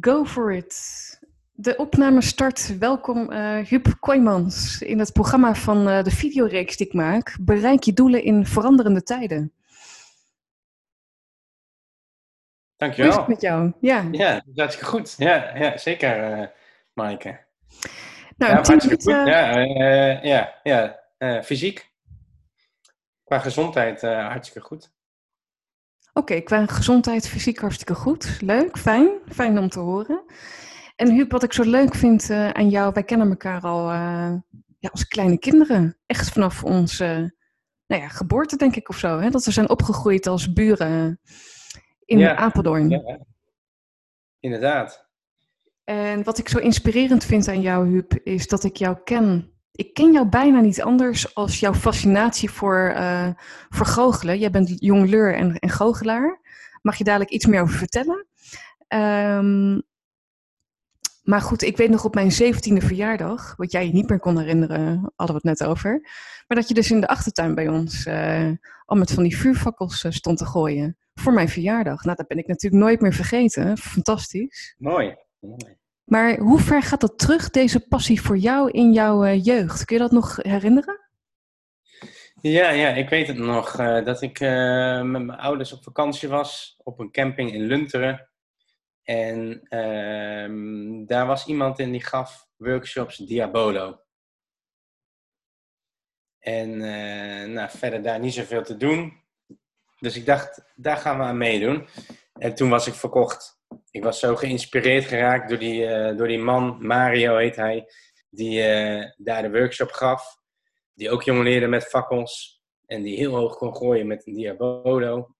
Go for it. De opname start. Welkom uh, Huub Kooijmans in het programma van uh, de videoreeks die ik maak. Bereik je doelen in veranderende tijden. Dankjewel. Hoe is het met jou? Ja, ja dat is goed. Ja, ja zeker, uh, Maaike. Nou, ja, hartstikke goed. Ja, ja, ja fysiek. Qua gezondheid hartstikke goed. Oké, qua gezondheid, fysiek hartstikke goed. Leuk, fijn. Fijn om te horen. En Huub, wat ik zo leuk vind uh, aan jou, wij kennen elkaar al uh, ja, als kleine kinderen. Echt vanaf onze nou ja, geboorte, denk ik, of zo. Hè? Dat we zijn opgegroeid als buren in ja, Apeldoorn. Ja, inderdaad. En wat ik zo inspirerend vind aan jou, Huub, is dat ik jou ken ik ken jou bijna niet anders als jouw fascinatie voor, uh, voor goochelen. Jij bent jongleur en, en goochelaar. Mag je dadelijk iets meer over vertellen? Um, maar goed, ik weet nog op mijn zeventiende verjaardag, wat jij je niet meer kon herinneren, hadden we het net over. Maar dat je dus in de achtertuin bij ons uh, al met van die vuurvakkels uh, stond te gooien. Voor mijn verjaardag. Nou, dat ben ik natuurlijk nooit meer vergeten. Fantastisch. Mooi. Mooi. Maar hoe ver gaat dat terug, deze passie voor jou in jouw uh, jeugd? Kun je dat nog herinneren? Ja, ja ik weet het nog. Uh, dat ik uh, met mijn ouders op vakantie was op een camping in Lunteren. En ehm, daar was iemand in die gaf workshops Diabolo. En nou, verder daar niet zoveel te doen. Dus ik dacht, daar gaan we aan meedoen. En toen was ik verkocht ik was zo geïnspireerd geraakt door die, uh, door die man, Mario heet hij, die uh, daar de workshop gaf. Die ook jongleerde met fakkels en die heel hoog kon gooien met een Diabolo.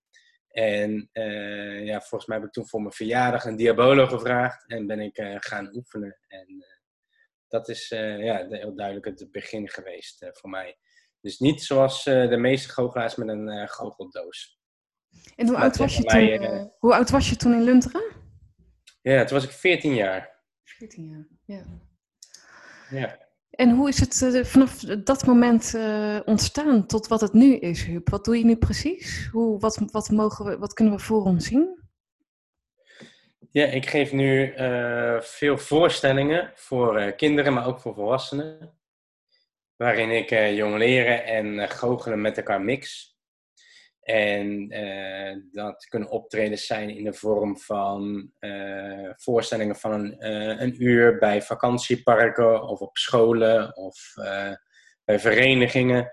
En uh, ja, volgens mij heb ik toen voor mijn verjaardag een Diabolo gevraagd en ben ik gaan oefenen. En dat is ja, heel duidelijk het begin geweest voor mij. Dus niet zoals de meeste goochelaars met een goocheldoos. En hoe oud, was je toen, hoe oud was je toen in Lunteren? Ja, toen was ik 14 jaar. 14 jaar, ja. Ja. En hoe is het uh, vanaf dat moment uh, ontstaan tot wat het nu is, Huub? Wat doe je nu precies? Hoe, wat, wat, mogen we, wat kunnen we voor ons zien? Ja, ik geef nu uh, veel voorstellingen voor kinderen, maar ook voor volwassenen. Waarin ik jong leren en goochelen met elkaar mix. En uh, dat kunnen optredens zijn in de vorm van uh, voorstellingen van een, uh, een, uur bij vakantieparken of op scholen of bij verenigingen.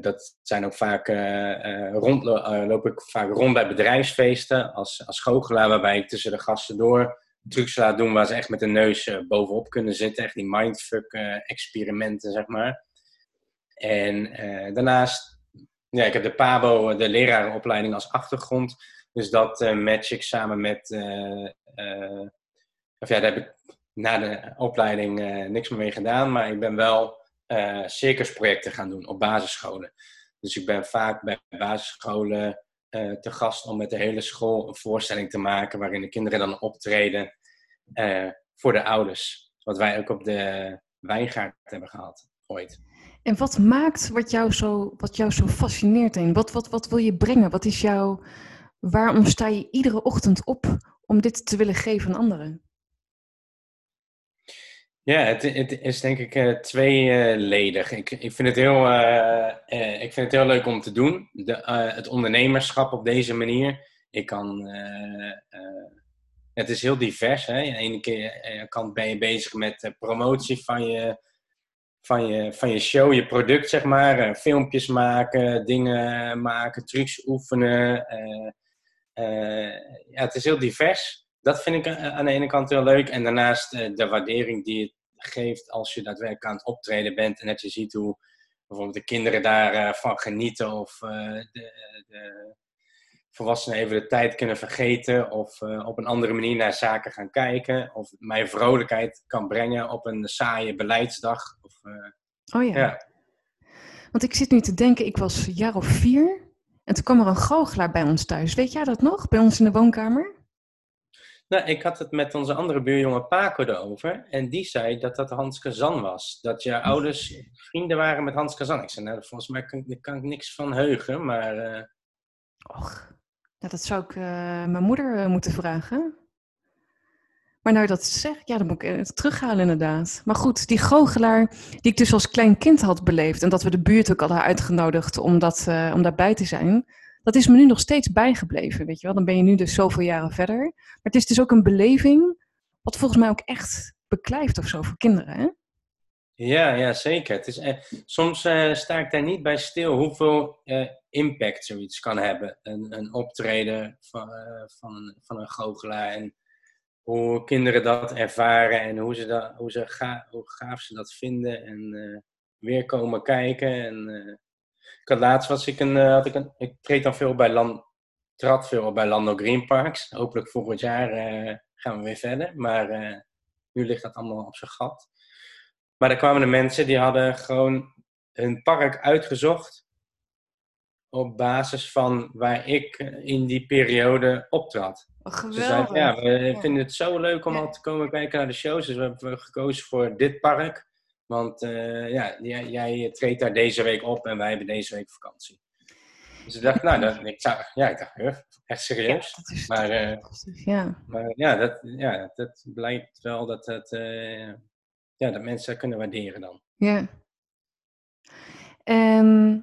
dat zijn ook vaak, rond, loop ik vaak rond bij bedrijfsfeesten als, als goochelaar, waarbij ik tussen de gasten door trucs laat doen waar ze echt met de neus bovenop kunnen zitten. Echt die mindfuck experimenten, zeg maar. En daarnaast ja, ik heb de PABO, de lerarenopleiding, als achtergrond. Dus dat uh, match ik samen met. Uh, uh, of ja, daar heb ik na de opleiding niks meer mee gedaan. Maar ik ben wel circusprojecten gaan doen op basisscholen. Dus ik ben vaak bij basisscholen te gast om met de hele school een voorstelling te maken. waarin de kinderen dan optreden voor de ouders. Wat wij ook op de wijngaard hebben gehad ooit. En wat maakt wat jou zo, wat jou zo fascineert in? Wat, wat, wat wil je brengen? Wat is jouw, waarom sta je iedere ochtend op om dit te willen geven aan anderen? Ja, het, het is denk ik uh, tweeledig. Ik, ik, vind het heel, uh, ik vind het heel leuk om te doen. De, het ondernemerschap op deze manier. Ik kan, het is heel divers. Hè? Aan de ene keer kant ben je bezig met promotie van je van je, van je show, je product, zeg maar. Uh, filmpjes maken, dingen maken, trucs oefenen. Uh, uh, ja, het is heel divers. Dat vind ik aan de ene kant heel leuk. En daarnaast de waardering die het geeft als je daadwerkelijk aan het optreden bent. En dat je ziet hoe bijvoorbeeld de kinderen daarvan van genieten. Of de, de volwassenen even de tijd kunnen vergeten of uh, op een andere manier naar zaken gaan kijken. Of mij vrolijkheid kan brengen op een saaie beleidsdag. Of, uh, oh ja. ja. Want ik zit nu te denken, ik was een jaar of vier en toen kwam er een goochelaar bij ons thuis. Weet jij dat nog? Bij ons in de woonkamer? Nou, ik had het met onze andere buurjongen Paco erover. En die zei dat dat Hans Kazan was. Dat je ouders vrienden waren met Hans Kazan. Ik zei, nou, volgens mij kan, kan ik niks van heugen, maar... Uh... Och, nou, dat zou ik uh, mijn moeder uh, moeten vragen. Maar nou dat zeg, ja, dan moet ik het terughalen inderdaad. Maar goed, die goochelaar die ik dus als klein kind had beleefd... en dat we de buurt ook hadden uitgenodigd om, dat, uh, om daarbij te zijn... dat is me nu nog steeds bijgebleven, weet je wel. Dan ben je nu dus zoveel jaren verder. Maar het is dus ook een beleving... wat volgens mij ook echt beklijft of zo voor kinderen, hè? Ja, ja zeker. Het eh, soms uh, sta ik daar niet bij stil hoeveel uh, impact zoiets kan hebben. Een, een optreden van, van, van een goochelaar en hoe kinderen dat ervaren en hoe, ze dat, hoe, ze hoe gaaf ze dat vinden en weer komen kijken. En, ik had laatst was ik een, had ik een, ik treed dan veel bij Land, trad veel bij Lando Green Parks. Hopelijk volgend jaar gaan we weer verder, maar nu ligt dat allemaal op zijn gat. Maar er kwamen de mensen die hadden gewoon hun park uitgezocht op basis van waar ik in die periode optrad. Oh, geweldig. Ze ja, we vinden het zo leuk om al te komen kijken naar de shows. Dus we hebben gekozen voor dit park. Want uh, ja, jij, jij, treedt daar deze week op en wij hebben deze week vakantie. Dus ik dacht, nou, dat, ik, zou, ja, ik dacht, echt serieus. Ja, maar, uh, ja. maar ja, dat, ja, dat blijkt wel dat het, uh, ja, dat mensen kunnen waarderen dan. Ja. En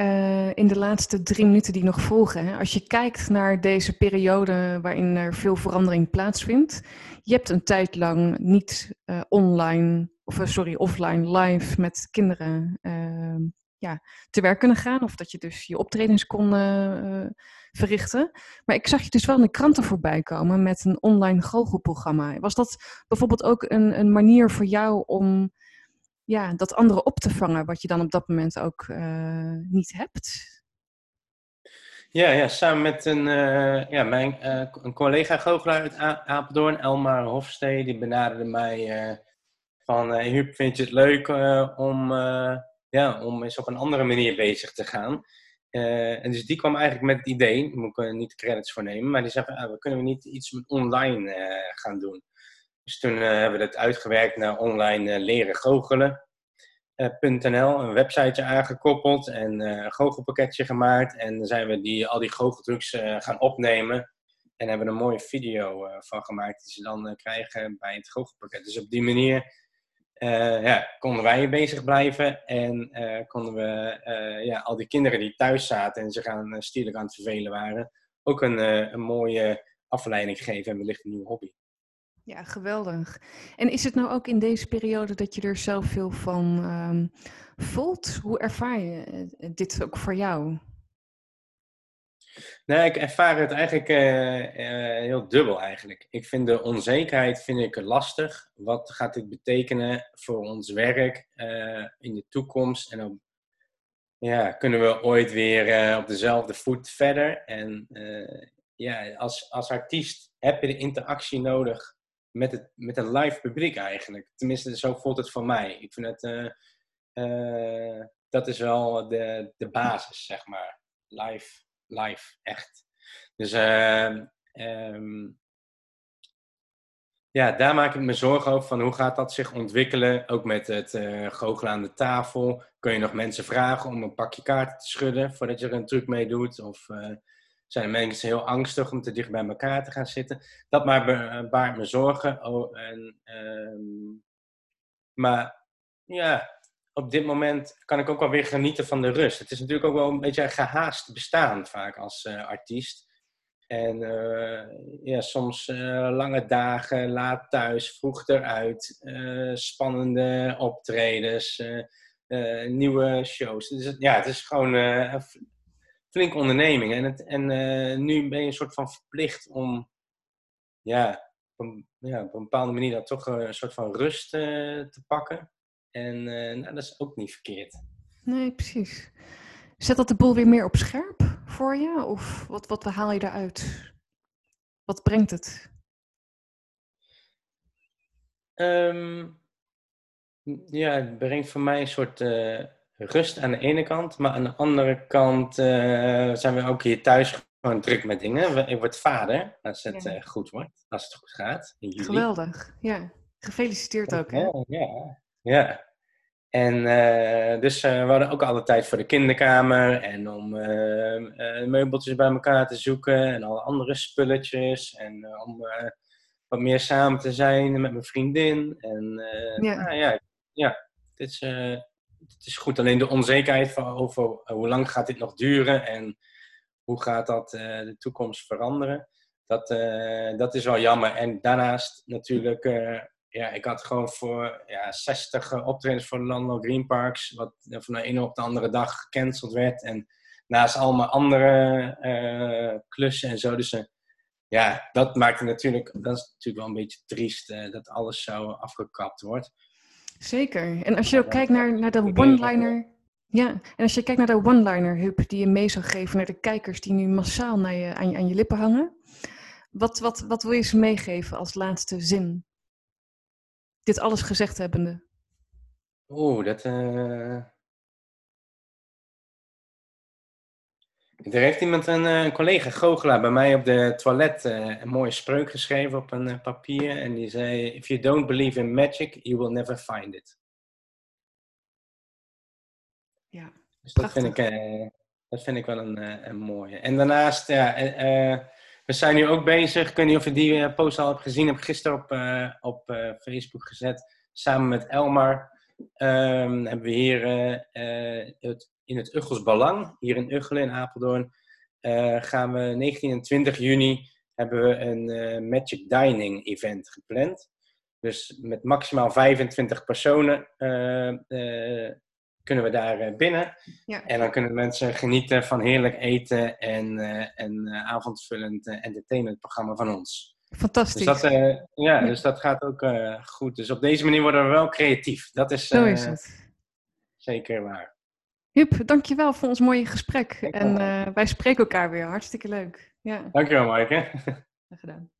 uh, in de laatste drie minuten die nog volgen, hè, als je kijkt naar deze periode waarin er veel verandering plaatsvindt, je hebt een tijd lang niet uh, online, of sorry, offline live met kinderen uh, ja, te werk kunnen gaan. Of dat je dus je optredens kon uh, verrichten. Maar ik zag je dus wel in de kranten voorbij komen met een online goochelprogramma. Was dat bijvoorbeeld ook een, een manier voor jou om ja, dat andere op te vangen, wat je dan op dat moment ook uh, niet hebt? Ja, ja samen met een, uh, ja, mijn, een collega goochelaar uit Apeldoorn, Elmar Hofstee, die benaderde mij van, Huub, vind je het leuk om ja, om eens op een andere manier bezig te gaan. Uh, en dus die kwam eigenlijk met het idee, daar moet ik niet de credits voor nemen, maar die zei ah, we kunnen we niet iets met online uh, gaan doen. Dus toen hebben we het uitgewerkt naar online leren goochelen.nl, een websiteje aangekoppeld en een goochelpakketje gemaakt. En zijn we die, al die goocheltrucs gaan opnemen en hebben een mooie video van gemaakt die ze dan krijgen bij het goochelpakket. Dus op die manier uh, ja, konden wij bezig blijven en uh, konden we uh, ja, al die kinderen die thuis zaten en zich aan stierlijk aan het vervelen waren, ook een, een mooie afleiding geven en wellicht een nieuwe hobby. Ja, geweldig. En is het nou ook in deze periode dat je er zelf veel van um, voelt? Hoe ervaar je dit ook voor jou? Nee, ik ervaar het eigenlijk uh, uh, heel dubbel eigenlijk. Ik vind de onzekerheid vind ik lastig. Wat gaat dit betekenen voor ons werk uh, in de toekomst? En op, ja, kunnen we ooit weer op dezelfde voet verder? En ja, als, als artiest heb je de interactie nodig met, het, met een live publiek eigenlijk. Tenminste, zo voelt het voor mij. Ik vind het, dat is wel de, de basis, zeg maar. Live live, echt. Dus uh, um, ja, daar maak ik me zorgen over van hoe gaat dat zich ontwikkelen. Ook met het uh, goochelen aan de tafel. Kun je nog mensen vragen om een pakje kaarten te schudden voordat je er een truc mee doet? Of uh, zijn mensen heel angstig om te dicht bij elkaar te gaan zitten? Dat maar baart me zorgen. Oh, en, um, maar ja, op dit moment kan ik ook wel weer genieten van de rust. Het is natuurlijk ook wel een beetje een gehaast bestaan vaak als uh, artiest. En uh, ja, soms uh, lange dagen, laat thuis, vroeg eruit, spannende optredens, nieuwe shows. Dus ja, het is gewoon een onderneming. En, het, en nu ben je een soort van verplicht om ja, op een, ja, op bepaalde manier dan toch een soort van rust te pakken. En uh, nou, dat is ook niet verkeerd. Nee, precies. Zet dat de boel weer meer op scherp voor je? Of wat, wat haal je eruit? Wat brengt het? Um, ja, het brengt voor mij een soort uh, rust aan de ene kant. Maar aan de andere kant uh, zijn we ook hier thuis gewoon druk met dingen. Ik word vader als het ja. goed wordt. Als het goed gaat. In juli. Geweldig, ja. Gefeliciteerd ook, hè? Ja, ja. En uh, dus uh, we hadden ook alle tijd voor de kinderkamer en om uh, meubeltjes bij elkaar te zoeken en alle andere spulletjes. En om wat meer samen te zijn met mijn vriendin. En uh, ja. Nou, ja, ja, het is, het is goed. Alleen de onzekerheid van over hoe lang gaat dit nog duren en hoe gaat dat de toekomst veranderen. Dat, dat is wel jammer. En daarnaast natuurlijk ja, ik had gewoon voor ja, 60 uh, optredens voor de Landal Green Parks, wat van de ene op de andere dag gecanceld werd. En naast allemaal andere uh, klussen en zo. Dus uh, ja, dat maakte natuurlijk, dat is natuurlijk wel een beetje triest uh, dat alles zo afgekapt wordt. Zeker. En als je ook kijkt naar, naar de one-liner. Ja, en als je kijkt naar de one-liner, Hup, die je mee zou geven naar de kijkers die nu massaal naar je, aan, je, aan je lippen hangen. Wat, wat, wat wil je ze meegeven als laatste zin? Dit alles gezegd hebbende. Oeh, dat. Uh... Er heeft iemand, een, eh, een collega goochelaar, bij mij op de toilet uh, een mooie spreuk geschreven op een uh, papier. En die zei: If you don't believe in magic, you will never find it. Ja. Dus dat vind, ik, dat vind ik wel een, een mooie. En daarnaast, ja we zijn nu ook bezig. Ik weet niet of je die eh, post al hebt gezien. Ik heb gisteren op, uh, op uh, Facebook gezet. Samen met Elmar um, hebben we hier in het Uggels Belang, hier in Uggelen in Apeldoorn, gaan we 19 en 20 juni hebben we een Magic Dining event gepland. Dus met maximaal 25 personen kunnen we daar eh, binnen. Ja. En dan kunnen mensen genieten van heerlijk eten en een uh, eh, avondvullend entertainmentprogramma van ons. Fantastisch. Dus dat, ja, ja, dus dat gaat ook goed. Dus op deze manier worden we wel creatief. Dat is, Zo is het. zeker waar. Huub, dankjewel voor ons mooie gesprek. En wij spreken elkaar weer. Hartstikke leuk. Ja. Dankjewel, Maaike. Gedaan.